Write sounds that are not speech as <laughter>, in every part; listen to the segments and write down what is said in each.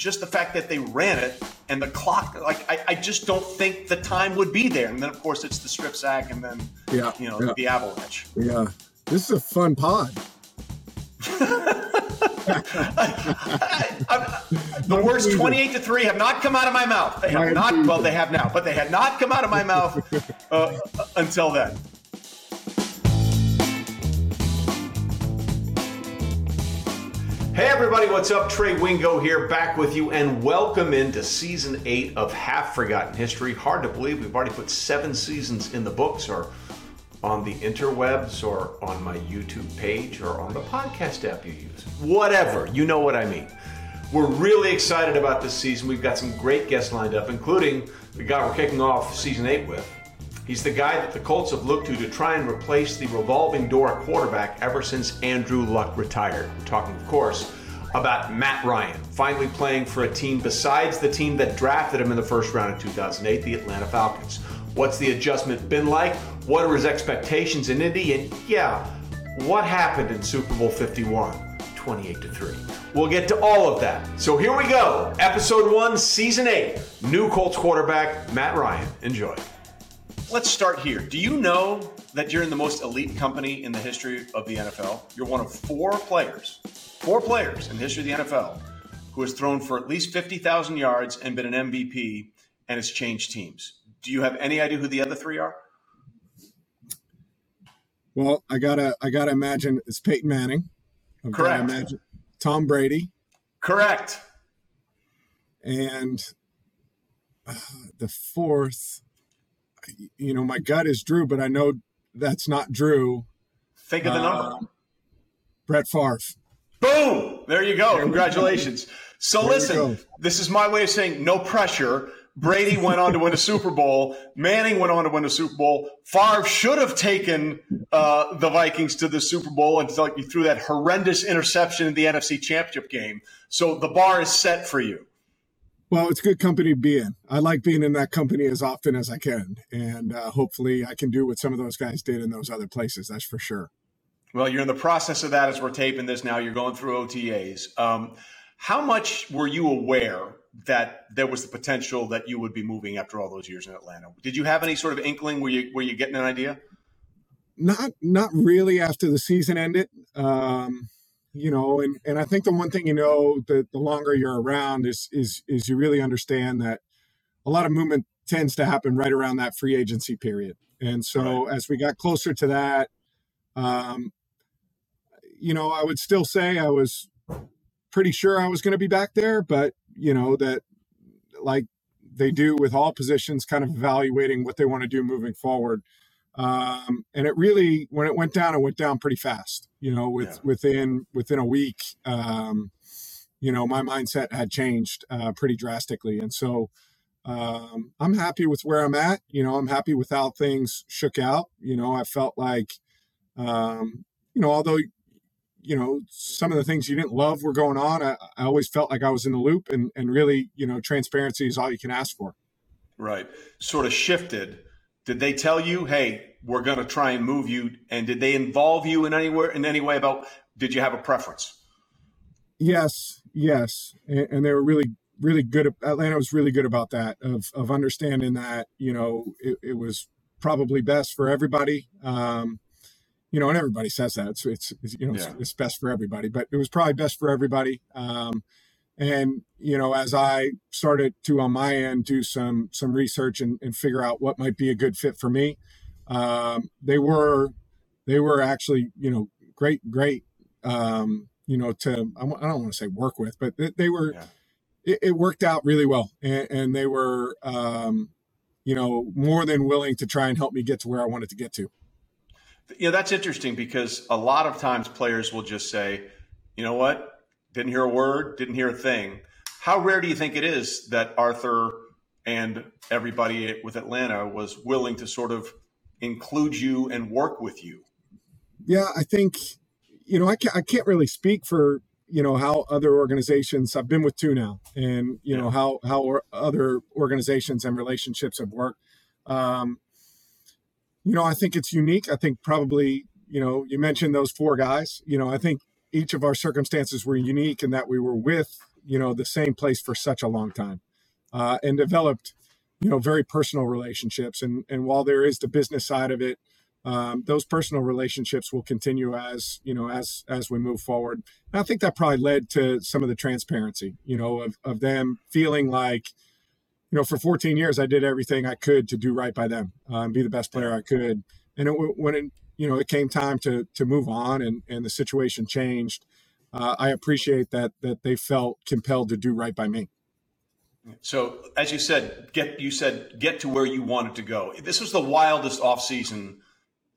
just the fact that they ran it and the clock, like I, I just don't think the time would be there. And then of course it's the strip sack and then yeah, you know yeah. the avalanche. Yeah, this is a fun pod. I, I, the worst 28 to 3 have not come out of my mouth. They have not, well, they have now, but they had not come out of my mouth uh, until then. Hey everybody, what's up? Trey Wingo here, back with you, and welcome into season eight of Half Forgotten History. Hard to believe we've already put seven seasons in the books, or on the interwebs, or on my YouTube page, or on the podcast app you use. Whatever, you know what I mean. We're really excited about this season. We've got some great guests lined up, including the guy we're kicking off season eight with. He's the guy that the Colts have looked to to try and replace the revolving door quarterback ever since Andrew Luck retired. We're talking, of course, about Matt Ryan, finally playing for a team besides the team that drafted him in the first round of 2008, the Atlanta Falcons. What's the adjustment been like? What are his expectations in Indy? And yeah, what happened in Super Bowl 51, 28 to 3? We'll get to all of that. So here we go. Episode 1, Season 8. New Colts quarterback, Matt Ryan. Enjoy. Let's start here. Do you know that you're in the most elite company in the history of the NFL? You're one of four players, four players in the history of the NFL who has thrown for at least 50,000 yards and been an MVP and has changed teams. Do you have any idea who the other three are? Well, I gotta I gotta imagine it's Peyton Manning. I've Correct. Imagine Tom Brady. Correct. And uh, the fourth, you know, my gut is Drew, but I know that's not Drew. Think of the uh, number. Brett Favre. Boom! There you go. Congratulations. So there listen, this is my way of saying no pressure. Brady went on to win a Super Bowl. Manning went on to win a Super Bowl. Favre should have taken uh, the Vikings to the Super Bowl until you threw that horrendous interception in the NFC Championship game. So the bar is set for you. Well, it's good company to be in. I like being in that company as often as I can, and uh, hopefully, I can do what some of those guys did in those other places. That's for sure. Well, you're in the process of that as we're taping this now. You're going through OTAs. Um, how much were you aware that there was the potential that you would be moving after all those years in Atlanta. Did you have any sort of inkling? Were you were you getting an idea? Not not really after the season ended. Um, you know, and and I think the one thing you know that the longer you're around is is is you really understand that a lot of movement tends to happen right around that free agency period. And so right. as we got closer to that, um, you know, I would still say I was pretty sure I was going to be back there, but you know, that like they do with all positions, kind of evaluating what they want to do moving forward. Um, and it really, when it went down, it went down pretty fast. You know, with yeah. within within a week, um, you know, my mindset had changed uh, pretty drastically, and so um, I'm happy with where I'm at. You know, I'm happy with how things shook out. You know, I felt like, um, you know, although you know some of the things you didn't love were going on I, I, always felt like i was in the loop and and really you know transparency is all you can ask for. Right. Sort of shifted. Did they tell you hey we're going to try and move you and did they involve you in anywhere in any way about did you have a preference? Yes yes. And, and they were really really good atlanta was really good about that of of understanding that you know it, it was probably best for everybody. Um, you know, and everybody says that it's, it's, it's you know, yeah. it's, it's, best for everybody, but it was probably best for everybody. Um, and, you know, as I started to, on my end, do some, some research and, and figure out what might be a good fit for me, um, they were, they were actually, you know, great, great, um, you know, to, I don't want to say work with, but they, they were, yeah. it, it, worked out really well. And, and they were, um, you know, more than willing to try and help me get to where I wanted to get to. You know, that's interesting because a lot of times players will just say, you know what, didn't hear a word, didn't hear a thing. How rare do you think it is that Arthur and everybody with Atlanta was willing to sort of include you and work with you? Yeah, I think, you know, I can't, I can't really speak for, you know, how other organizations, I've been with two now, and, you know, how, how other organizations and relationships have worked. Um, you know, I think it's unique. I think probably, you know, you mentioned those four guys. You know, I think each of our circumstances were unique in that we were with you know, the same place for such a long time, uh, and developed, you know, very personal relationships. And and while there is the business side of it, um, those personal relationships will continue as you know as as we move forward. And I think that probably led to some of the transparency, you know, of of them feeling like, you know, for 14 years I did everything I could to do right by them uh, and be the best player I could. And it, when it, you know it came time to to move on and and the situation changed, uh, I appreciate that that they felt compelled to do right by me. So, as you said, get you said get to where you wanted to go. This was the wildest offseason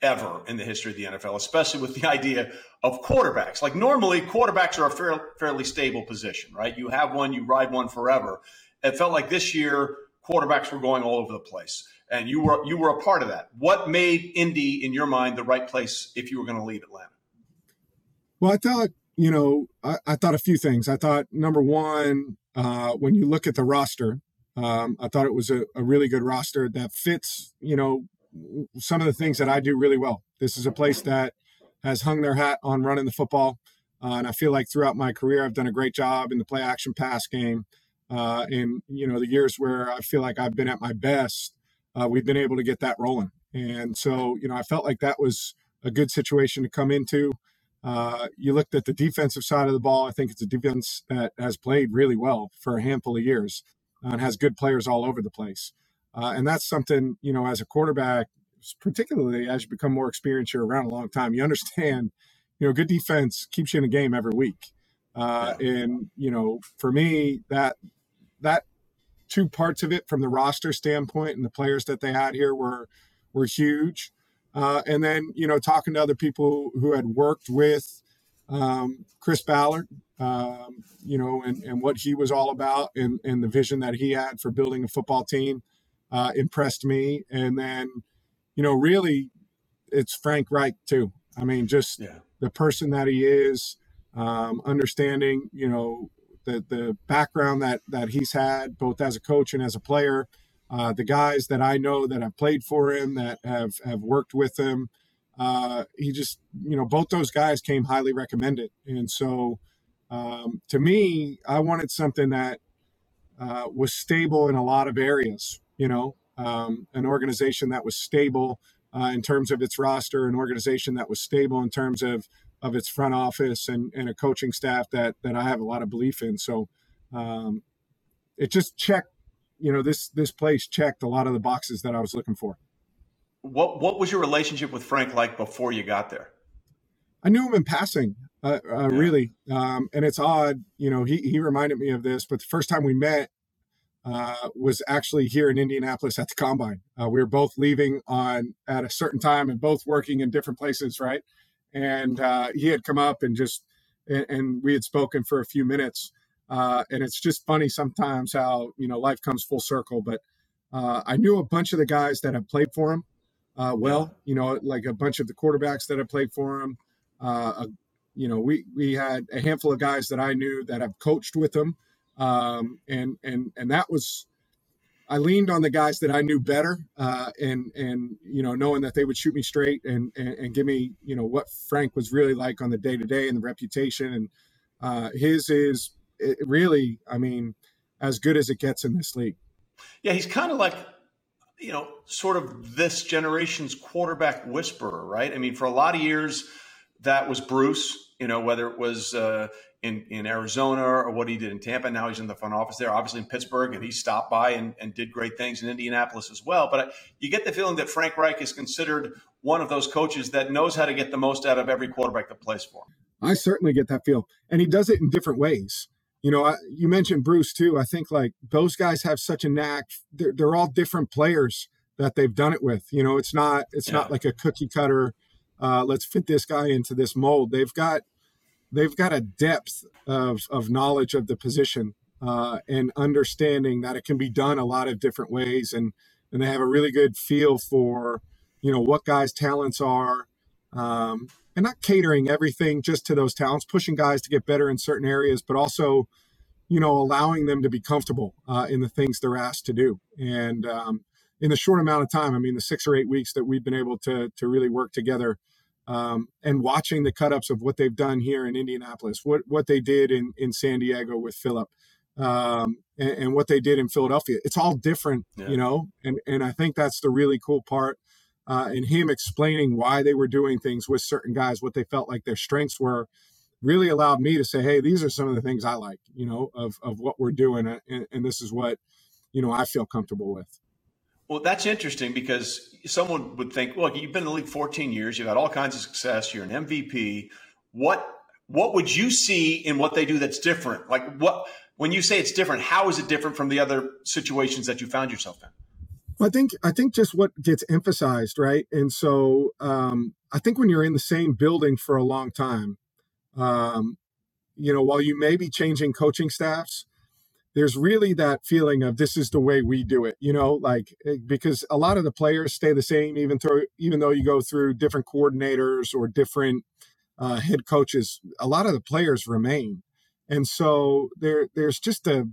ever in the history of the NFL, especially with the <laughs> idea of quarterbacks. Like normally, quarterbacks are a fair, fairly stable position, right? You have one, you ride one forever. It felt like this year quarterbacks were going all over the place, and you were you were a part of that. What made Indy, in your mind, the right place if you were going to leave Atlanta? Well, I thought you know I, I thought a few things. I thought number one, uh, when you look at the roster, um, I thought it was a, a really good roster that fits you know some of the things that I do really well. This is a place that has hung their hat on running the football. Uh, and I feel like throughout my career, I've done a great job in the play action pass game. Uh, in you know the years where I feel like I've been at my best, uh, we've been able to get that rolling. And so you know I felt like that was a good situation to come into. Uh, you looked at the defensive side of the ball. I think it's a defense that has played really well for a handful of years and has good players all over the place. Uh, and that's something, you know, as a quarterback, particularly as you become more experienced, you're around a long time, you understand, <laughs> you know, good defense keeps you in a game every week. Uh. And, you know, for me, that, that two parts of it from the roster standpoint and the players that they had here were, were huge. Uh, and then, you know, talking to other people who had worked with um, Chris Ballard, um, you know, and, and what he was all about and, and the vision that he had for building a football team uh, impressed me. And then, you know, really, it's Frank Reich too. I mean, just yeah. the person that he is, um, understanding, you know, the the background that that he's had both as a coach and as a player. Uh, the guys that I know that have played for him, that have have worked with him, uh, he just, you know, both those guys came highly recommended. And so, um, to me, I wanted something that uh, was stable in a lot of areas, you know, um, an organization that was stable uh, in terms of its roster, an organization that was stable in terms of of its front office and, and a coaching staff that that I have a lot of belief in. So um, it just checked, you know, this this place checked a lot of the boxes that I was looking for. What what was your relationship with Frank like before you got there? I knew him in passing, uh, uh, yeah. really, um, and it's odd. You know, he he reminded me of this, but the first time we met, uh, was actually here in Indianapolis at the combine. Uh, we were both leaving on at a certain time and both working in different places, right? And uh, he had come up and just and, and, we had spoken for a few minutes. Uh, and it's just funny sometimes how you know life comes full circle. But uh, I knew a bunch of the guys that have played for him. well, you know, like a bunch of the quarterbacks that have played for him. you know, we we had a handful of guys that I knew that have coached with him um, and and and that was I leaned on the guys that I knew better, uh, and and you know knowing that they would shoot me straight and, and, and give me you know what Frank was really like on the day to day and the reputation, and uh, his is really I mean as good as it gets in this league. Yeah, he's kind of like you know sort of this generation's quarterback whisperer, right? I mean, for a lot of years that was Bruce. You know, whether it was uh, in, in Arizona or what he did in Tampa. Now he's in the front office there, obviously in Pittsburgh, and he stopped by and, and did great things in Indianapolis as well. But I, you get the feeling that Frank Reich is considered one of those coaches that knows how to get the most out of every quarterback that plays for him. I certainly get that feel, and he does it in different ways. You know, I, you mentioned Bruce too. I think like those guys have such a knack. They're, they're all different players that they've done it with. You know, it's not it's yeah. not like a cookie cutter. Uh, let's fit this guy into this mold. They've got they've got a depth of, of knowledge of the position uh, and understanding that it can be done a lot of different ways and and they have a really good feel for you know what guys talents are um, and not catering everything just to those talents pushing guys to get better in certain areas but also you know allowing them to be comfortable uh, in the things they're asked to do. And um, in the short amount of time i mean the six or eight weeks that we've been able to to really work together um, and watching the cut ups of what they've done here in Indianapolis, what what they did in in San Diego with Philip, um, and, and, what they did in Philadelphia. It's all different, yeah. you know, and and I think that's the really cool part. Uh, and him explaining why they were doing things with certain guys, what they felt like their strengths were, really allowed me to say, hey, these are some of the things I like, you know, of of what we're doing, uh, and, and this is what, you know, I feel comfortable with. Well, that's interesting because someone would think, well, you've been in the league 14 years, you've had all kinds of success, you're an MVP. What what would you see in what they do that's different? Like what when you say it's different, how is it different from the other situations that you found yourself in? I think I think just what gets emphasized, right? And so um, I think when you're in the same building for a long time, um, you know, while you may be changing coaching staffs, there's really that feeling of this is the way we do it, you know, like eh, because a lot of the players stay the same even through even though you go through different coordinators or different uh, head coaches, a lot of the players remain, and so there there's just a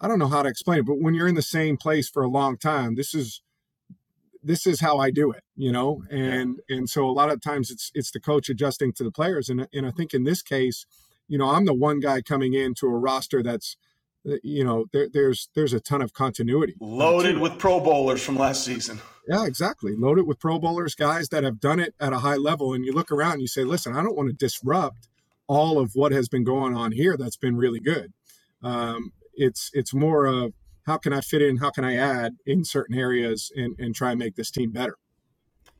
I don't know how to explain it, but when you're in the same place for a long time, this is this is how I do it, you know, and and so a lot of times it's it's the coach adjusting to the players, and and I think in this case, you know, I'm the one guy coming into a roster that's you know there, there's there's a ton of continuity. Loaded with pro bowlers from last season. Yeah exactly. Loaded with pro bowlers guys that have done it at a high level and you look around and you say listen i don't want to disrupt all of what has been going on here that's been really good. Um, it's it's more of how can i fit in? How can i add in certain areas and, and try and make this team better?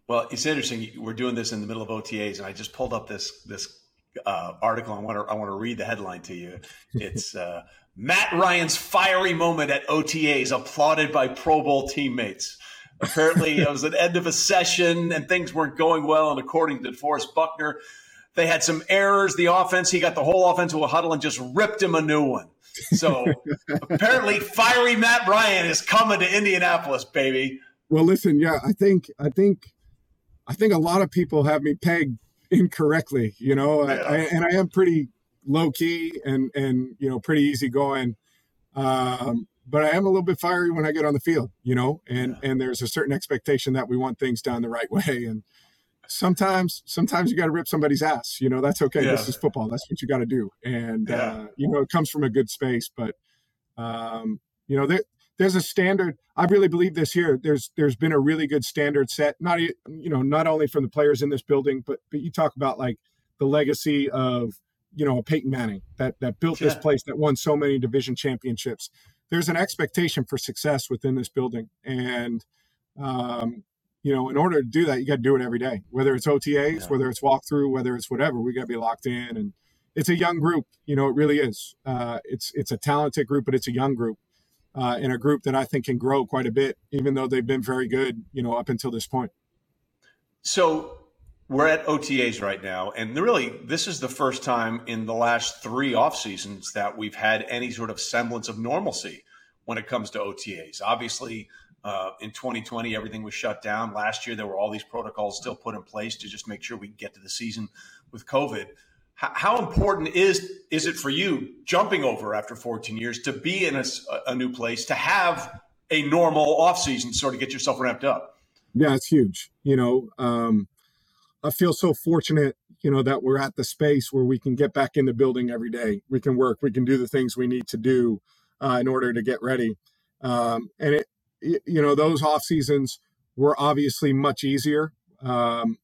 Well it's interesting we're doing this in the middle of otas and i just pulled up this this uh, article. I want to I want to read the headline to you. It's uh, Matt Ryan's fiery moment at OTAs applauded by Pro Bowl teammates. Apparently, it was an end of a session and things weren't going well. And according to DeForest Buckner, they had some errors. The offense, he got the whole offense to a huddle and just ripped him a new one. So apparently, fiery Matt Ryan is coming to Indianapolis, baby. Well, listen, yeah, I think I think I think a lot of people have me pegged incorrectly. You know, yeah. I, and I am pretty low key and and you know pretty easygoing. Um, but I am a little bit fiery when I get on the field, you know, and yeah. and there's a certain expectation that we want things done the right <laughs> way, and sometimes sometimes you got to rip somebody's ass, you know, that's okay. Yeah. This is football. That's what you got to do, and uh, you know it comes from a good space, but um, you know there there's a standard. I really believe this here. There's there's been a really good standard set, not you know not only from the players in this building, but but you talk about like the legacy of you know, Peyton Manning that that built yeah. this place that won so many division championships. There's an expectation for success within this building, and um, you know, in order to do that, you got to do it every day. Whether it's OTAs, yeah. whether it's walkthrough, whether it's whatever, we got to be locked in. And it's a young group, you know, it really is. Uh, it's it's a talented group, but it's a young group, uh, and a group that I think can grow quite a bit, even though they've been very good, you know, up until this point. So we're at OTAs right now, and really, this is the first time in the last three off seasons that we've had any sort of semblance of normalcy when it comes to OTAs. Obviously, uh, in 2020, everything was shut down. Last year, there were all these protocols still put in place to just make sure we get to the season with COVID. How, important is is it for you jumping over after 14 years to be in a, a new place to have a normal off season, sort of get yourself ramped up? Yeah, it's huge. You know. Um, I feel so fortunate, you know, that we're at the space where we can get back in the building every day. We can work, we can do the things we need to do uh, in order to get ready. Um, and it, you know, those off seasons were obviously much easier. Um,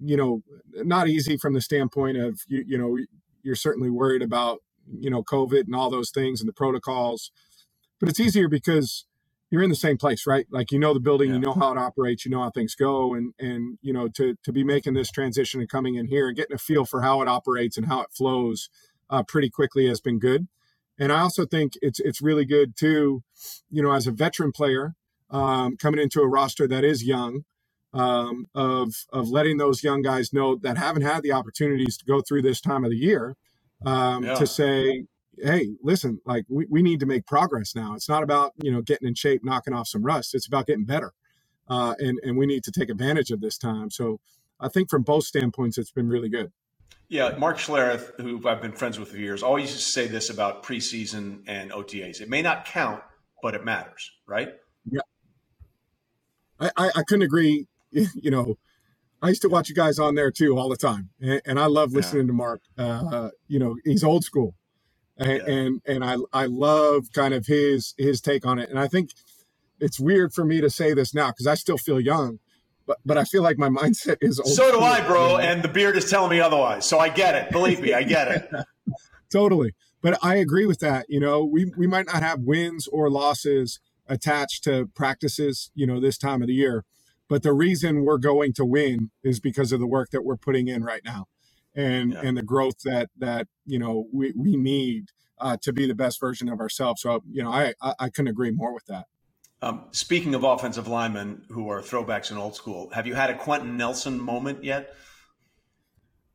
you know, not easy from the standpoint of you, you know, you're certainly worried about you know COVID and all those things and the protocols, but it's easier because you're in the same place, right? Like you know the building, yeah. you know how it operates, you know how things go, and and you know to to be making this transition and coming in here and getting a feel for how it operates and how it flows uh, pretty quickly has been good. And I also think it's it's really good too, you know, as a veteran player um, coming into a roster that is young, um, of of letting those young guys know that haven't had the opportunities to go through this time of the year um, yeah. to say, hey, listen, like we, we need to make progress now. It's not about, you know, getting in shape, knocking off some rust. It's about getting better. Uh, and, and we need to take advantage of this time. So I think from both standpoints, it's been really good. Yeah, Mark Schlereth, who I've been friends with for years, always used to say this about preseason and OTAs. It may not count, but it matters, right? Yeah. I, I, I couldn't agree, <laughs> you know, I used to watch you guys on there too all the time, and, and I love listening yeah. to Mark. Uh, you know, he's old school, and, yeah. and and I I love kind of his his take on it. And I think it's weird for me to say this now because I still feel young, but but I feel like my <laughs> mindset is. so do I, bro. And the beard is telling me otherwise. So I get it. Believe me, I get it. <laughs> totally, but I agree with that. You know, we we might not have wins or losses attached to practices. You know, this time of the year but the reason we're going to win is because of the work that we're putting in right now, and yeah. and the growth that that you know we we need uh, to be the best version of ourselves. So you know, I I, I couldn't agree more with that. Um, speaking of offensive linemen who are throwbacks in old school, have you had a Quenton Nelson moment yet?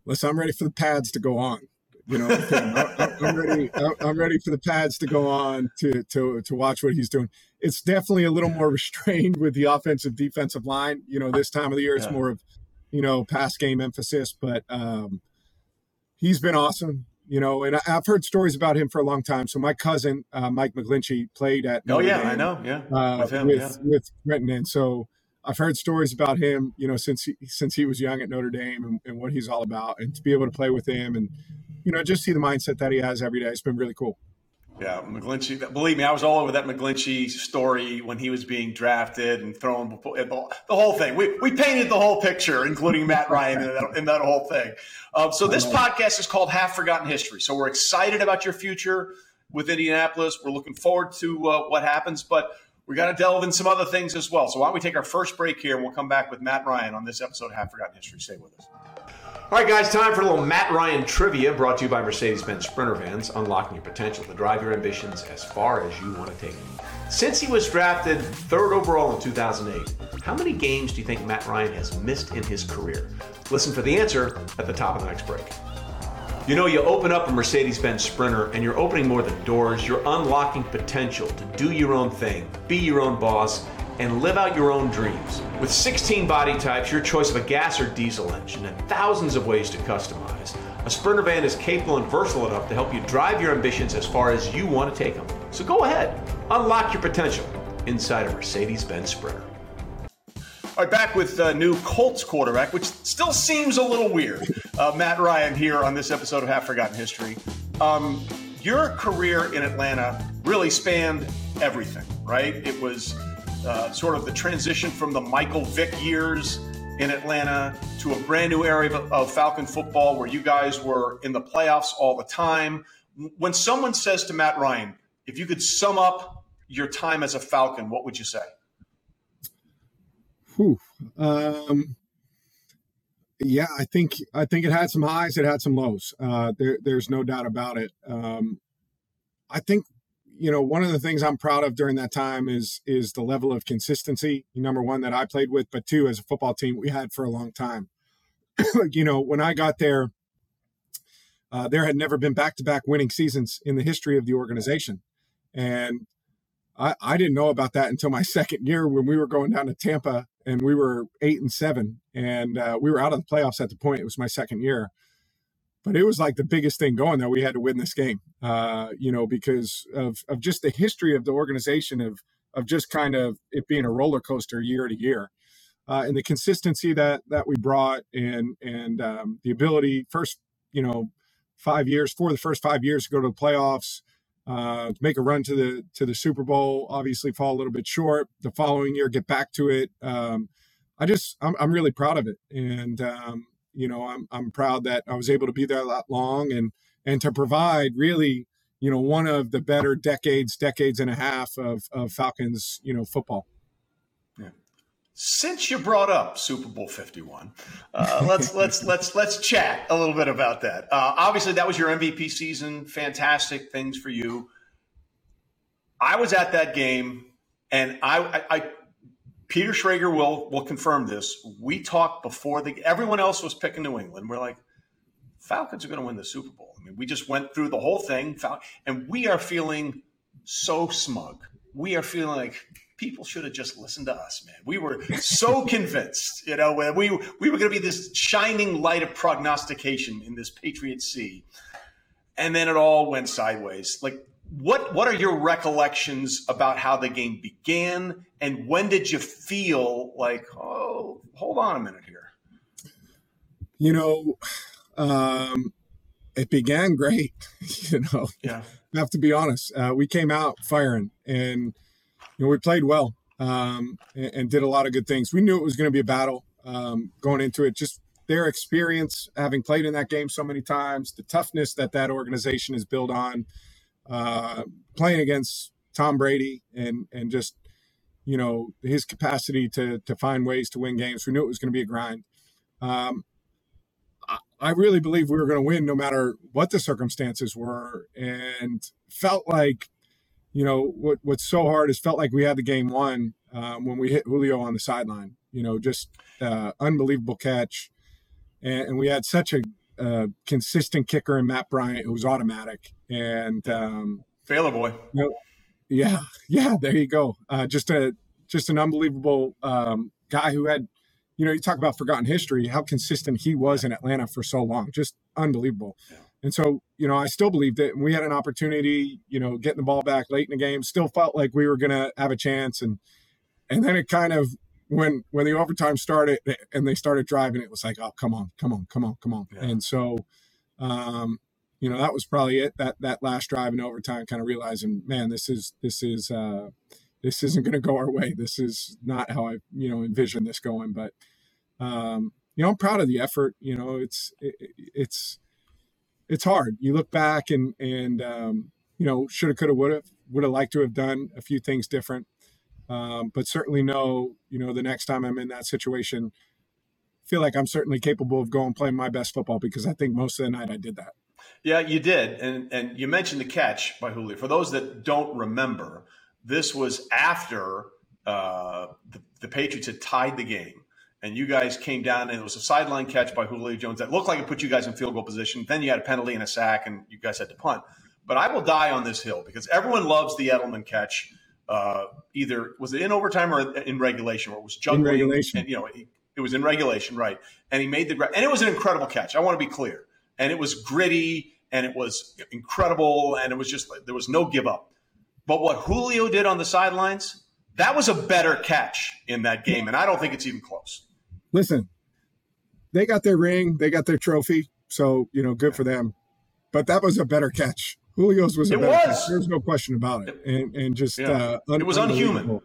Listen, I'm ready for the pads to go on. You know, I'm ready. I'm ready for the pads to go on to to to watch what he's doing. It's definitely a little more <laughs> restrained with the offensive defensive line. You know, this time of the year, it's yeah. more of you know pass game emphasis. But um, he's been awesome. You know, and I've heard stories about him for a long time. So my cousin uh, Mike McGlinchey played at. Oh yeah, Dame, I know. Yeah, uh, with him, with, yeah. with Quenton, and so I've heard stories about him, you know, since he, since he was young at Notre Dame and, and, what he's all about, and to be able to play with him and you know just see the mindset that he has every day. It's been really cool. Yeah, McGlinchey. Believe me, I was all over that McGlinchey story when he was being drafted and thrown before the whole thing. We, we painted the whole picture, including Matt Ryan in, that, in that whole thing. Um, so this podcast is called Half Forgotten History. So we're excited about your future with Indianapolis. We're looking forward to uh, what happens, but we got to delve in some other things as well. So why don't we take our first break here and we'll come back with Matt Ryan on this episode of Half Forgotten History. Stay with us. All right, guys, time for a little Matt Ryan trivia brought to you by Mercedes Benz Sprinter Vans, unlocking your potential to drive your ambitions as far as you want to take them. Since he was drafted third overall in 2008, how many games do you think Matt Ryan has missed in his career? Listen for the answer at the top of the next break. You know, you open up a Mercedes Benz Sprinter and you're opening more than doors, you're unlocking potential to do your own thing, be your own boss, and live out your own dreams. With 16 body types, your choice of a gas or diesel engine, and thousands of ways to customize, a Sprinter van is capable and versatile enough to help you drive your ambitions as far as you want to take them. So go ahead, unlock your potential inside a Mercedes Benz Sprinter. All right, back with uh, new Colts quarterback, which still seems a little weird. Uh, Matt Ryan here on this episode of Half Forgotten History. Um, your career in Atlanta really spanned everything, right? It was uh, sort of the transition from the Michael Vick years in Atlanta to a brand new area of, of Falcon football where you guys were in the playoffs all the time. When someone says to Matt Ryan, if you could sum up your time as a Falcon, what would you say? Whew. Um, yeah, I think I think it had some highs, it had some lows. Uh, there, there's no doubt about it. Um, I think you know one of the things I'm proud of during that time is is the level of consistency. Number one that I played with, but two as a football team we had for a long time. <clears throat> you know, when I got there, uh, there had never been back to back winning seasons in the history of the organization, and I, I didn't know about that until my <laughs> second year when we were going down to Tampa and we were eight and seven, and uh, we were out of the playoffs at the point. It was my second year, but it was like the biggest thing going that we had to win this game. Uh, you know, because of of just the history of the organization of of just kind of it being a roller coaster year to year. Uh, and the consistency that that we brought and and um, the ability first you know five years for the first five years to go to the playoffs uh, make a run to the to the Super Bowl. Obviously, fall a little bit short. The following year, get back to it. Um, I just I'm, I'm really proud of it, and um, you know I'm I'm proud that I was able to be there that long and and to provide really you know one of the better decades, decades and a half of of Falcons you know football. Yeah. Since you brought up Super Bowl Fifty One, uh, let's <laughs> let's let's let's chat a little bit about that. Uh, obviously, that was your MVP season. Fantastic things for you. I was at that game, and I, I, I Peter Schrager will will confirm this. We talked before the everyone else was picking New England. We're like, Falcons are going to win the Super Bowl. I mean, we just went through the whole thing, and we are feeling so smug. We are feeling like people should have just listened to us, man. We were so <laughs> convinced, you know, we we were going to be this shining light of prognostication in this Patriot Sea, and then it all went sideways. Like, what what are your recollections about how the game began, and when did you feel like, oh, hold on a minute here? You know, um, it began great. <laughs> you know, yeah. I have to be honest. Uh, we came out firing, and you know we played well um, and, and, did a lot of good things. We knew it was going to be a battle um, going into it. Just their experience, having played in that game so many times, the toughness that that organization is built on, uh, playing against Tom Brady, and and just you know his capacity to to find ways to win games. We knew it was going to be a grind. Um, I really believe we were going to win no matter what the circumstances were, and felt like, you know, what what's so hard is felt like we had the game won um, when we hit Julio on the sideline. You know, just uh, unbelievable catch, and, and, we had such a uh, consistent kicker in Matt Bryant who was automatic, and um, Failer boy. You know, yeah, yeah, there you go. Uh, just a just an unbelievable um, guy who had you know, you talk about forgotten history, how consistent he was in Atlanta for so long, just unbelievable. Yeah. And so, you know, I still believed it. And we had an opportunity, you know, getting the ball back late in the game, still felt like we were going to have a chance. And, and then it kind of, when, when the overtime started and they started driving, it was like, oh, come on, come on, come on, come on. Yeah. And so, um, you know, that was probably it. That, that last drive in overtime, kind of realizing, man, this is, this is, uh, this isn't going to go our way. This is not how I, you know, envision this going. But, um, you know, I'm proud of the effort. You know, it's it, it's it's hard. You look back and and um, you know, shoulda, coulda, woulda, would have liked to have done a few things different. Um, but certainly know, you know, the next time I'm in that situation, feel like I'm certainly capable of going playing my best football because I think most of the night I did that. Yeah, you did, and and you mentioned the catch by Julio. For those that don't remember, this was after uh, the, the Patriots had tied the game, and you guys came down, and it was a sideline catch by Julio Jones that looked like it put you guys in field goal position. Then you had a penalty and a sack, and you guys had to punt. But I will die on this hill because everyone loves the Edelman catch. Uh, either was it in overtime or in regulation, or it was juggling. In regulation, and, you know, it, it was in regulation, right? And he made the and it was an incredible catch. I want to be clear, and it was gritty, and it was incredible, and it was just there was no give up. But what Julio did on the sidelines, that was a better catch in that game, and I don't think it's even close. Listen, they got their ring, they got their trophy, so you know, good for them. But that was a better catch. Julio's was a it better was. There's no question about it, and and just yeah. uh, un- it was unhuman.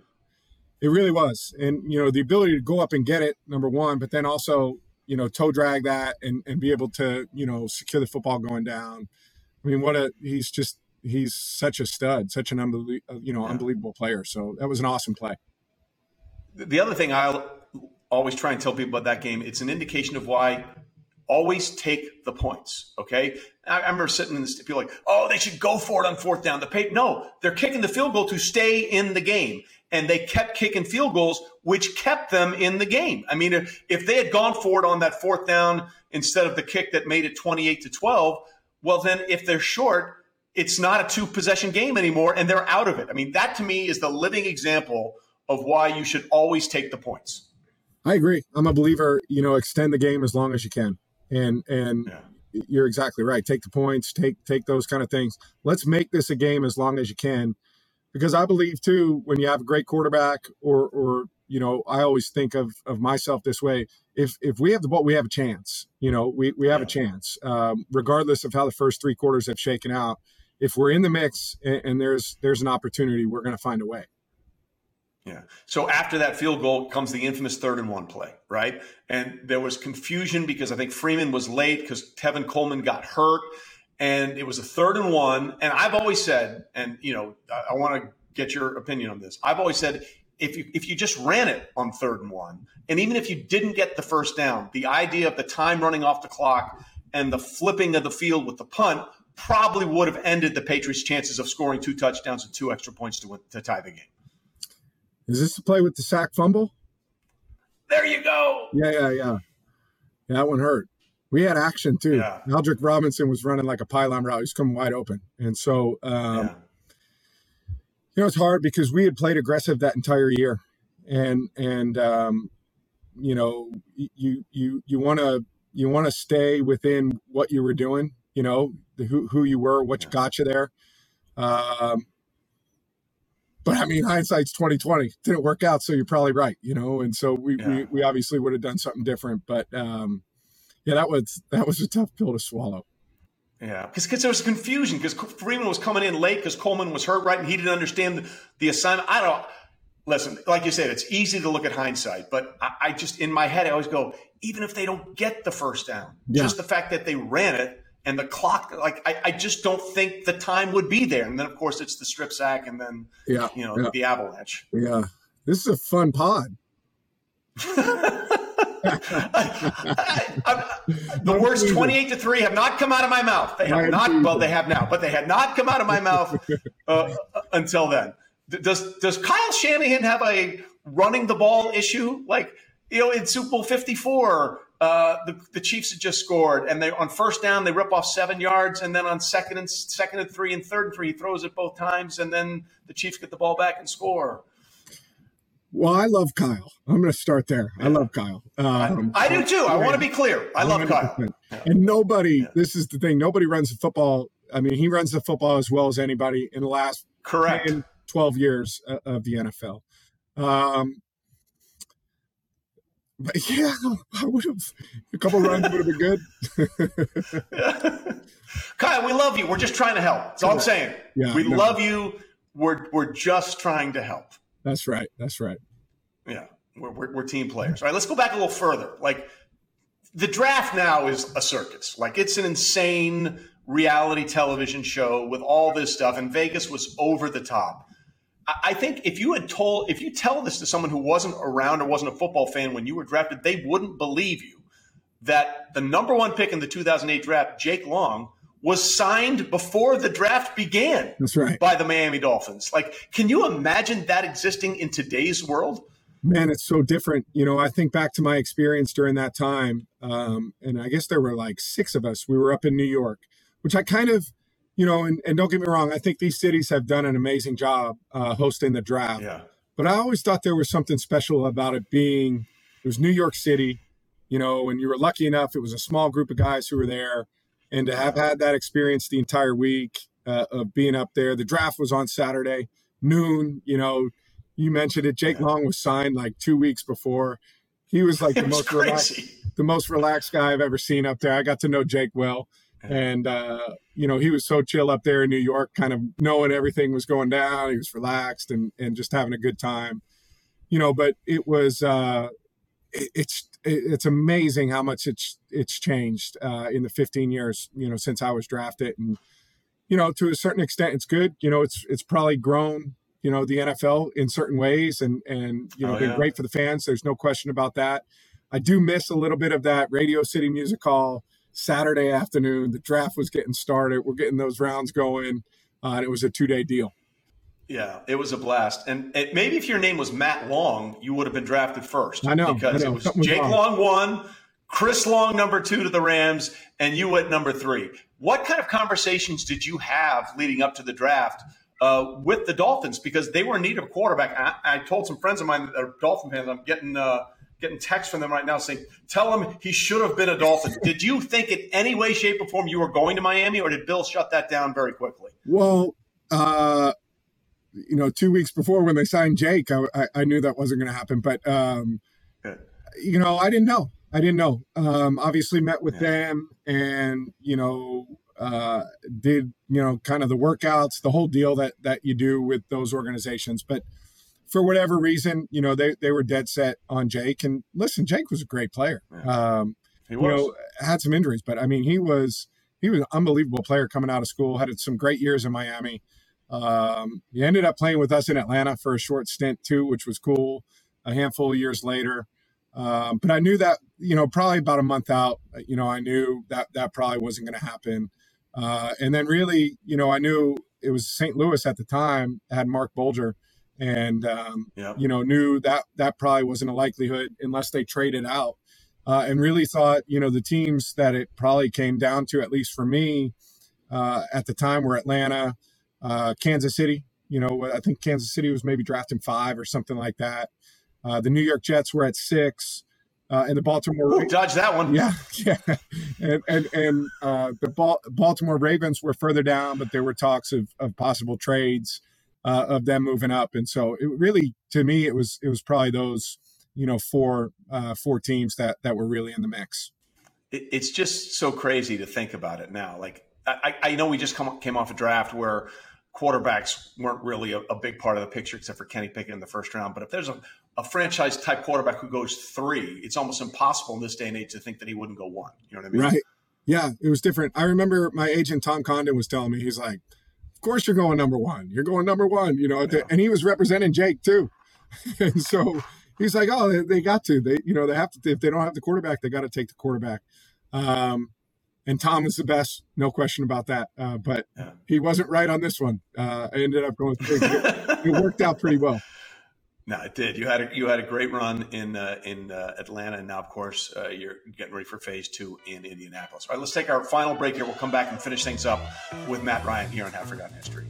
It really was, and you know, the ability to go up and get it, number one, but then also you know toe drag that and and be able to you know secure the football going down. I mean, what a he's just he's such a stud, such an unbelievable, you know, yeah. unbelievable player. So that was an awesome play. The other thing I'll always try and tell people about that game, it's an indication of why always take the points. Okay. I, I remember sitting in this, people like, oh, they should go for it on fourth down. The pay, no, they're kicking the field goal to stay in the game. And they kept kicking field goals, which kept them in the game. I mean, if, if they had gone for it on that fourth down instead of the kick that made it 28 to 12, well, then if they're short, it's not a two possession game anymore and they're out of it. I mean, that to me is the living example of why you should always take the points. I agree. I'm a believer, you know, extend the game as long as you can. And and yeah. you're exactly right. Take the points, take take those kind of things. Let's make this a game as long as you can. Because I believe too, when you have a great quarterback or or you know, I always think of of myself this way. If if we have the ball, we have a chance. You know, we we have yeah. a chance. Um, regardless of how the first three quarters have shaken out if we're in the mix and, and there's there's an opportunity, we're going to find a way. Yeah. So after that field goal comes the infamous third and one play, right? And there was confusion because I think Freeman was late because Tevin Coleman got hurt, and it was a third and one. And I've always said, and you know, I, I want to get your opinion on this. I've always said if you if you just ran it on third and one, and even if you didn't get the first down, the idea of the time running off the clock and the flipping of the field with the punt probably would have ended the Patriots' chances of scoring two touchdowns and two extra points to, to tie the game. Is this the play with the sack fumble? There you go. Yeah, yeah, yeah. That one hurt. We had action too. Yeah. Aldrick Robinson was running like a pylon route. He's coming wide open. And so, um, yeah. you know, it's hard because we had played aggressive that entire year. And, and, um, you know, you, you, you want to, you want to stay within what you were doing you know, the, who, who you were, what yeah. got you there. Um, but I mean, hindsight's twenty twenty. Didn't work out, so you're probably right, you know. And so we, yeah. we, we obviously would have done something different. But um, Yeah, that was that was a tough pill to swallow. Yeah, because there was confusion because Freeman was coming in late because Coleman was hurt, right, and he didn't understand the, the assignment. I don't listen. Like you said, it's easy to look at hindsight, but I, I, just in my head I always go, even if they don't get the first down, yeah. just the fact that they ran it and the clock, like I, I, just don't think the time would be there. And then of course it's the strip sack, and then yeah, you know yeah. the avalanche. Yeah, this is a fun pod. I, <laughs> I, the words 28 to 3 have not come out of my mouth. They have not, well, they have now, but they had not come out of my mouth uh, until then. Does, does Kyle Shanahan have a running the ball issue? Like, you know, in Super Bowl 54, uh, the, the Chiefs had just scored, and they on first down they rip off seven yards, and then on second and second and three and third and three, he throws it both times, and then the Chiefs get the ball back and score. Well, I love Kyle. I'm going to start there. I love Kyle. Um, I, I, do too. I want to be clear. I love 100%. Kyle. And nobody, yeah. this is the thing, nobody runs the football. I mean, he runs the football as well as anybody in the last correct 10, 12 years of the NFL. Um, but yeah, I would have a couple runs would have been good. <laughs> Kyle, we love you. We're just trying to help. That's all I'm saying. Yeah, we no. love you. We're we're just trying to help. That's right. That's right. Yeah, we're, we're, we're team players. All right, let's go back a little further. Like the draft now is a circus. Like it's an insane reality television show with all this stuff, and Vegas was over the top. I think if you had told, if you tell this to someone who wasn't around or wasn't a football fan when you were drafted, they wouldn't believe you that the number one pick in the 2008 draft, Jake Long, was signed before the draft began. That's right. By the Miami Dolphins. Like, can you imagine that existing in today's world? Man, it's so different. You know, I think back to my experience during that time, um, and I guess there were like six of us. We were up in New York, which I kind of, you know, and, and don't get me wrong, I think these cities have done an amazing job uh, hosting the draft. Yeah. But I always thought there was something special about it being, it was New York City, you know, and you were lucky enough, it was a small group of guys who were there and to have had that experience the entire week uh, of being up there. The draft was on Saturday noon. You know, you mentioned it. Jake Long was signed like two weeks before. He was like the <laughs> most crazy. relaxed, the most relaxed guy I've ever seen up there. I got to know Jake well, and uh, you know he was so chill up there in New York, kind of knowing everything was going down. He was relaxed and and just having a good time. You know, but it was uh, it, it's it's amazing how much it's it's changed uh, in the 15 years you know since I was drafted, and you know to a certain extent it's good. You know it's it's probably grown you know the NFL in certain ways, and and you know oh, been yeah. great for the fans. There's no question about that. I do miss a little bit of that Radio City Music Hall Saturday afternoon. The draft was getting started. We're getting those rounds going, uh, and it was a two day deal. Yeah, it was a blast. And, and, maybe if your name was Matt Long, you would have been drafted first. I know. Because I know. it was Something Jake Long one, Chris Long number two to the Rams, and you at number three. What kind of conversations did you have leading up to the draft uh, with the Dolphins? Because they were in need of a quarterback. I, I told some friends of mine that are Dolphin fans, I'm getting uh, getting texts from them right now saying, tell him he should have been a Dolphin. did you think in any way, shape, or form you were going to Miami, or did Bill shut that down very quickly? Well, uh, you know, two weeks before when they signed Jake, I, I, I knew that wasn't going to happen. But, um, you know, I didn't know. I didn't know. Um, obviously, met with yeah. them and, you know, uh, did, you know, kind of the workouts, the whole deal that, that you do with those organizations. But for whatever reason, you know, they, they were dead set on Jake. And listen, Jake was a great player. Um, he was. You know, had some injuries, but I mean, he was he was an unbelievable player coming out of school. Had some great years in Miami. Um, he ended up playing with us in Atlanta for a short stint too, which was cool. A handful of years later, um, but I knew that you know probably about a month out, you know I knew that that probably wasn't going to happen. Uh, and then really, you know, I knew it was St. Louis at the time had Marc Bulger, and um, yeah. you know knew that that probably wasn't a likelihood unless they traded out. Uh, and really thought, you know, the teams that it probably came down to, at least for me, uh, at the time, were Atlanta, uh, Kansas City, you know, I think Kansas City was maybe drafting five or something like that. Uh, the New York Jets were at six, uh, and the Baltimore Ooh, dodge that one. Yeah, <laughs> yeah, and and, and uh, the Bal- Baltimore Ravens were further down, but there were talks of, of possible trades uh, of them moving up, and so it really, to me, it was it was probably those you know four uh, four teams that that were really in the mix. it's just so crazy to think about it now. Like I, I know we just come, came off a draft where quarterbacks weren't really a, a, big part of the picture except for Kenny Pickett in the first round. But if there's a, a franchise type quarterback who goes three, it's almost impossible in this day and age to think that he wouldn't go one. You know what I mean? Right. Yeah, it was different. I remember my agent Tom Condon was telling me, he's like, "Of course you're going number one. You're going number one." You know, yeah. and he was representing Jake too, <laughs> and so he's like, "Oh, they, they, got to. They, you know, they have to. If they don't have the quarterback, they got to take the quarterback." Um, and Tom was the best, no question about that. Uh, but yeah. he wasn't right on this one. Uh, I ended up going. it worked out pretty well. <laughs> No, it did. You had a, you had a great run in uh, in uh, Atlanta, and now, of course, uh, you're getting ready for Phase Two in Indianapolis. All right, let's take our final break here. We'll come back and finish things up with Matt Ryan here on Half Forgotten History.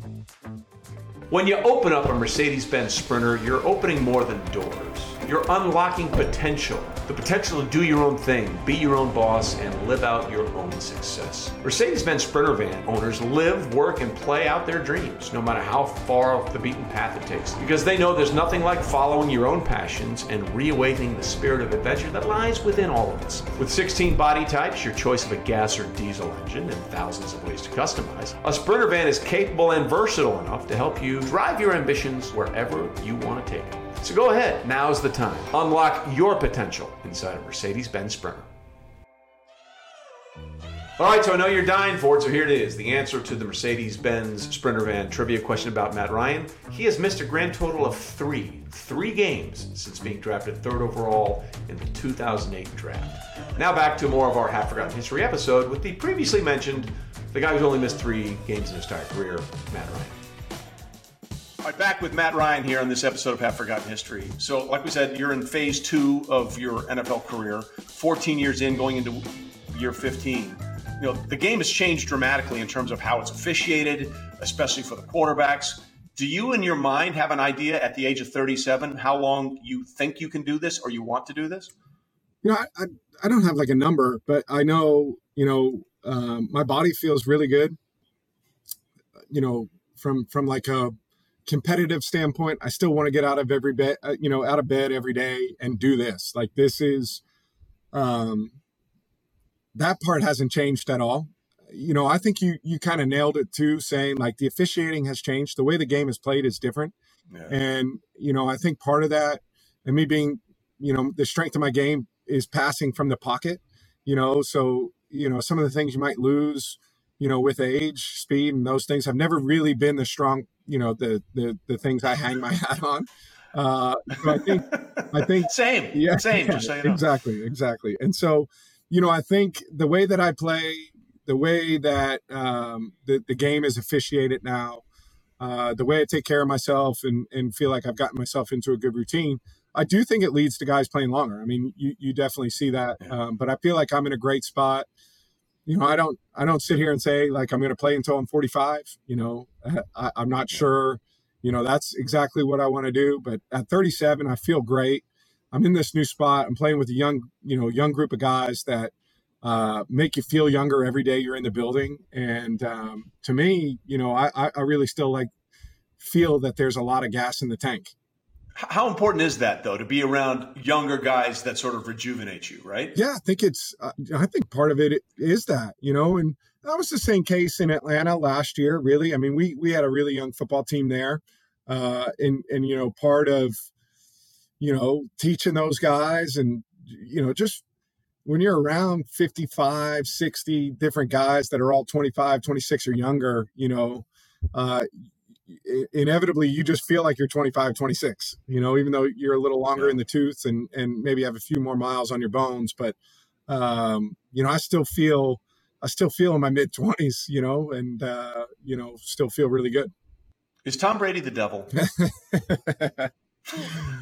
When you open up a Mercedes-Benz Sprinter, you're opening more than doors. You're unlocking potential the potential to do your own thing, be your own boss, and live out your own success. Mercedes Benz Sprinter van owners live, work, and play out their dreams, no matter how far off the beaten path it takes, because they know there's nothing like following your own passions and reawakening the spirit of adventure that lies within all of us. With 16 body types, your choice of a gas or diesel engine, and thousands of ways to customize, a Sprinter van is capable and versatile enough to help you drive your ambitions wherever you want to take them. So go ahead, now's the time. Unlock your potential inside a Mercedes Benz Sprinter. All right, so I know you're dying for it, so here it is the answer to the Mercedes Benz Sprinter Van trivia question about Matt Ryan. He has missed a grand total of three, three games since being drafted third overall in the 2008 draft. Now back to more of our Half Forgotten History episode with the previously mentioned, the guy who's only missed three games in his entire career, Matt Ryan. All right, back with Matt Ryan here on this episode of Half Forgotten History. So, like we said, you're in phase two of your NFL career, 14 years in, going into year 15. You know, the game has changed dramatically in terms of how it's officiated, especially for the quarterbacks. Do you, in your mind, have an idea at the age of 37 how long you think you can do this or you want to do this? You know, I, I, I don't have like a number, but I know, you know, um, my body feels really good. You know, from from like a competitive standpoint, I still want to get out of every bed, uh, you know, out of bed every day and do this. Like this is, um, that part hasn't changed at all. You know, I think you you kind of nailed it too, saying like the officiating has changed. The way the game is played is different, yeah. and you know, I think part of that, and me being, you know, the strength of my game is passing from the pocket. You know, so you know some of the things you might lose, you know, with age, speed, and those things have never really been the strong you know the the the things I hang my <laughs> hat on. Uh, I think I think <laughs> same, <laughs> yeah, same, yeah, so you know. exactly, exactly. And so, you know, I think the way that I play, the way that um, the the game is officiated now, uh, the way I take care of myself and and feel like I've gotten myself into a good routine. I do think it leads to guys playing longer. I mean, you you definitely see that, um, but I feel like I'm in a great spot you know, I don't I don't sit here and say like I'm going to play until I'm 45. You know, I, I'm not sure. You know, that's exactly what I want to do. But at 37, I feel great. I'm in this new spot. I'm playing with a young, you know, young group of guys that uh, make you feel younger every day you're in the building. And um, to me, you know, I, I really still like feel that there's a lot of gas in the tank. How important is that, though, to be around younger guys that sort of rejuvenate you, right? Yeah, I think it's, uh, I think part of it is that, you know, and that was the same case in Atlanta last year, really. I mean, we, we had a really young football team there. Uh, and, and, you know, part of, you know, teaching those guys and, you know, just when you're around 55, 60 different guys that are all 25, 26 or younger, you know, uh, inevitably you just feel like you're 25 26 you know even though you're a little longer yeah. in the tooth and and maybe have a few more miles on your bones but um you know i still feel i still feel in my mid 20s you know and uh you know still feel really good is tom brady the devil <laughs>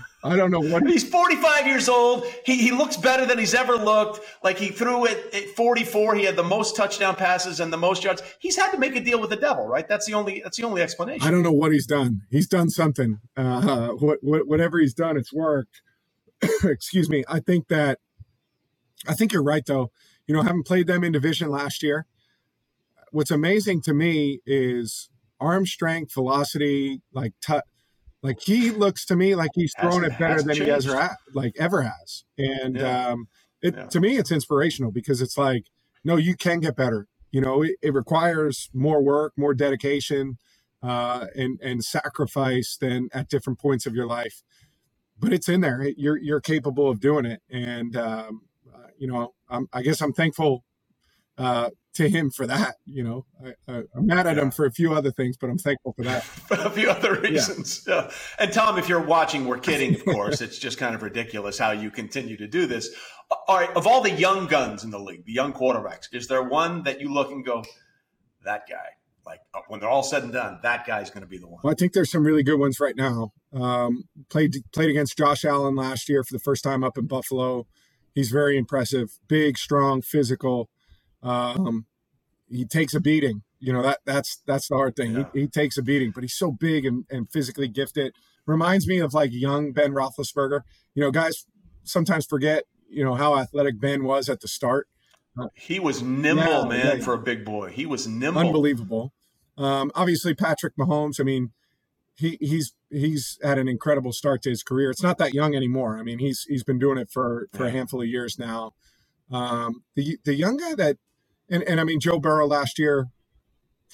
<laughs> I don't know what he's 45 years old. He, he looks better than he's ever looked. Like he threw it at 44. He had the most touchdown passes and the most yards. He's had to make a deal with the devil, right? That's the only that's the only explanation. I don't know what he's done. He's done something. Uh, what, what, whatever he's done, it's worked. <coughs> Excuse me. I think that I think you're right though. You know, having played them in division last year, what's amazing to me is arm strength, velocity, like touch like he looks to me like he's thrown it better than changed. he ever like ever has. And yeah. um, it yeah. to me it's inspirational because it's like no you can get better you know it, it requires more work more dedication uh, and and sacrifice than at different points of your life but it's in there you're you're capable of doing it and um, uh, you know I'm, i guess i'm thankful uh, to him for that. You know, I, am mad at yeah. him for a few other things, but I'm thankful for that. <laughs> For a few other reasons. Yeah. yeah. And Tom, if you're watching, we're kidding, of course. it's just kind of ridiculous how you continue to do this. All right, of all the young guns in the league, the young quarterbacks, is there one that you look and go, that guy? Like uh, when they're all said and done, that guy's going to be the one. Well, I think there's some really good ones right now. Um, played played against Josh Allen last year for the first time up in Buffalo. He's very impressive, big, strong, physical. Um, he takes a beating. You know that that's that's the hard thing. Yeah. He, he, takes a beating, but he's so big and, and physically gifted. Reminds me of like young Ben Roethlisberger. You know, guys sometimes forget you know how athletic Ben was at the start. Uh, he was nimble, yeah, man, yeah, for a big boy. He was nimble, unbelievable. Um, obviously, Patrick Mahomes. I mean, he he's he's had an incredible start to his career. It's not that young anymore. I mean, he's he's been doing it for for a handful of years now. Um, the the young guy that and and I mean Joe Burrow last year,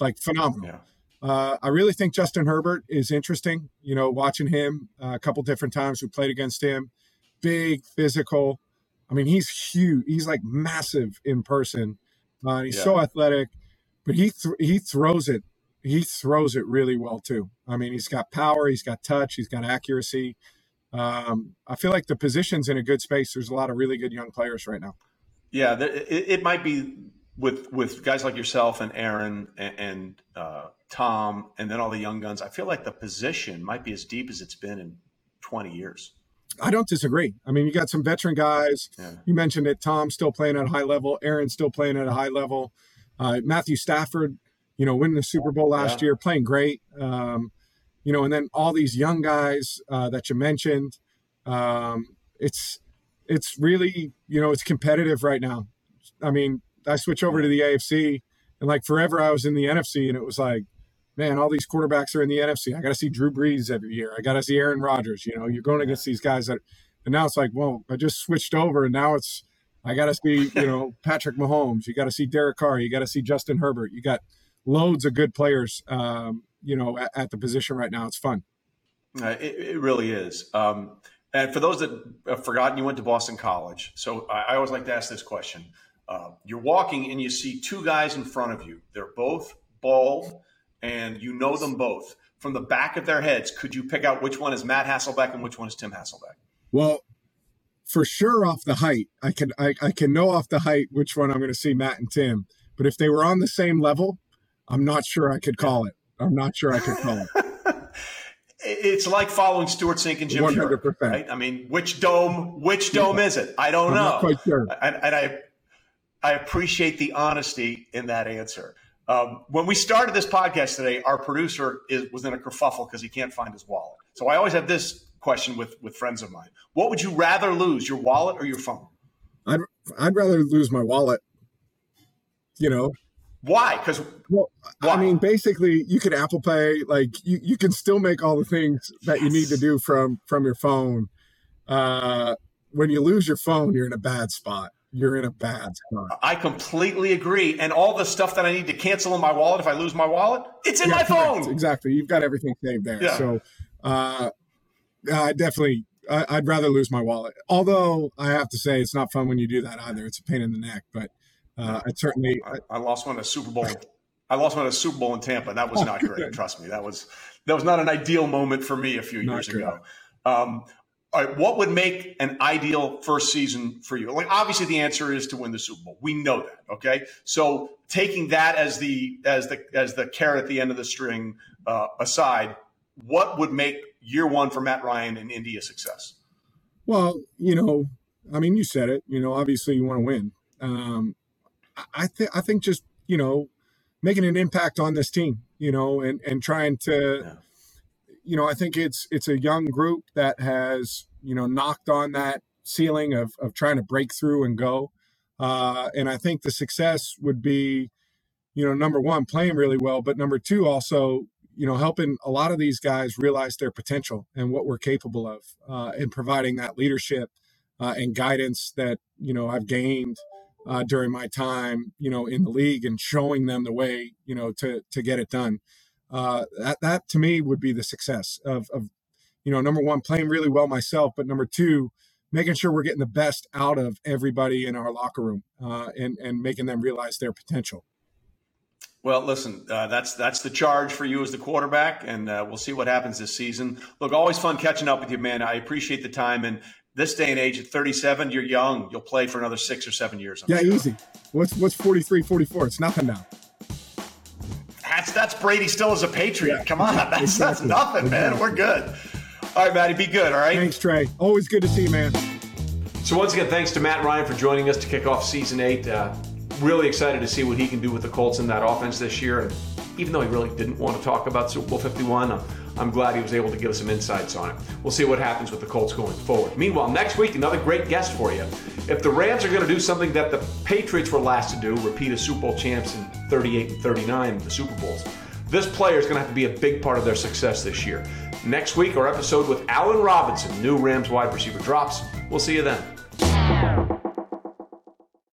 like phenomenal. Yeah. Uh, I really think Justin Herbert is interesting. You know, watching him uh, a couple different times, we played against him. Big, physical. I mean, he's huge. He's like massive in person. Uh, he's yeah. so athletic, but he th- he throws it. He throws it really well too. I mean, he's got power. He's got touch. He's got accuracy. Um, I feel like the position's in a good space. There's a lot of really good young players right now. Yeah, it, it might be with with guys like yourself and Aaron and, and uh, Tom, and then all the young guns, I feel like the position might be as deep as it's been in 20 years. I don't disagree. I mean, you got some veteran guys. Yeah. You mentioned it. Tom still playing at a high level. Aaron still playing at a high level. Uh, Matthew Stafford, you know, winning the Super Bowl last yeah. year, playing great. Um, you know, and then all these young guys uh, that you mentioned. Um, it's it's really you know it's competitive right now. I mean, I switch over to the AFC, and like forever I was in the NFC, and it was like, man, all these quarterbacks are in the NFC. I got to see Drew Brees every year. I got to see Aaron Rodgers. You know, you're going against these guys that, and now it's like, well, I just switched over, and now it's I got to see you know <laughs> Patrick Mahomes. You got to see Derek Carr. You got to see Justin Herbert. You got loads of good players. Um, you know, at, at, the position right now, it's fun. Uh, it, it, really is. Um, and for those that have forgotten, you went to Boston College. So I, I always like to ask this question uh, you're walking and you see two guys in front of you. They're both bald, and you know them both. From the back of their heads, could you pick out which one is Matt Hasselbeck and which one is Tim Hasselbeck? Well, for sure, off the height, I can I, I can know off the height which one I'm going to see Matt and Tim. But if they were on the same level, I'm not sure I could call it. I'm not sure I could call it. <laughs> it's like following Stewart Cink and Jim 100%. Furyk, right? I mean, which dome? Which dome yeah. is it? I don't I'm know. quite sure. And, and, I I appreciate the honesty in that answer. Um, when we started this podcast today, our producer is, was in a kerfuffle because he can't find his wallet. So I always have this question with with friends of mine: What would you rather lose, your wallet or your phone? I'd I'd rather lose my wallet. You know, why? Because well, I mean, basically, you can Apple Pay. Like you, you can still make all the things that yes. you need to do from from your phone. Uh, when you lose your phone, you're in a bad spot you're in a bad spot. I completely agree. And all the stuff that I need to cancel in my wallet if I lose my wallet, it's in yeah, my phone. Exactly. You've got everything saved there. Yeah. So, uh, I definitely, I, would rather lose my wallet. Although I have to say, it's not fun when you do that either. It's a pain in the neck. But uh, I certainly, I, I lost one at a Super Bowl. <laughs> I lost one at a Super Bowl in Tampa. That was oh, not great. <laughs> Trust me. That was that was not an ideal moment for me a few not years good. ago. Um, all right, what would make an ideal first season for you? Like obviously the answer is to win the Super Bowl. We know that, okay? So taking that as the as the as the carrot at the end of the string uh, aside, what would make year one for Matt Ryan in India a success? Well, you know, I mean, you said it. You know, obviously you want to win. Um, I think I think just you know making an impact on this team, you know, and and trying to. Yeah you know, I think it's it's a young group that has you know knocked on that ceiling of of trying to break through and go. Uh, and I think the success would be, you know, number one, playing really well, but number two, also, you know, helping a lot of these guys realize their potential and what we're capable of, uh, and providing that leadership uh, and guidance that you know I've gained uh, during my time, you know, in the league and showing them the way, you know, to to get it done. Uh, that that to me would be the success of, of, you know, number one, playing really well myself, but number two, making sure we're getting the best out of everybody in our locker room uh, and and making them realize their potential. Well, listen, uh, that's that's the charge for you as the quarterback, and uh, we'll see what happens this season. Look, always fun catching up with you, man. I appreciate the time, and this day and age at 37, you're young. You'll play for another six or seven years. I'm yeah, sure. easy. What's what's 43, 44? It's nothing now. That's that's Brady still as a Patriot. Yeah, Come on, that's exactly. that's nothing, man. We're good. All right, Matty, be good. All right. Thanks, Trey. Always good to see you, man. So once again, thanks to Matt Ryan for joining us to kick off season eight. Uh, really excited to see what he can do with the Colts in that offense this year. And even though he really didn't want to talk about Super Bowl 51, I'm, I'm glad he was able to give us some insights on it. We'll see what happens with the Colts going forward. Meanwhile, next week, another great guest for you. If the Rams are going to do something that the Patriots were last to do, repeat as Super Bowl champs in 38 and 39, the Super Bowls, this player is going to have to be a big part of their success this year. Next week, our episode with Allen Robinson, new Rams wide receiver, drops. We'll see you then.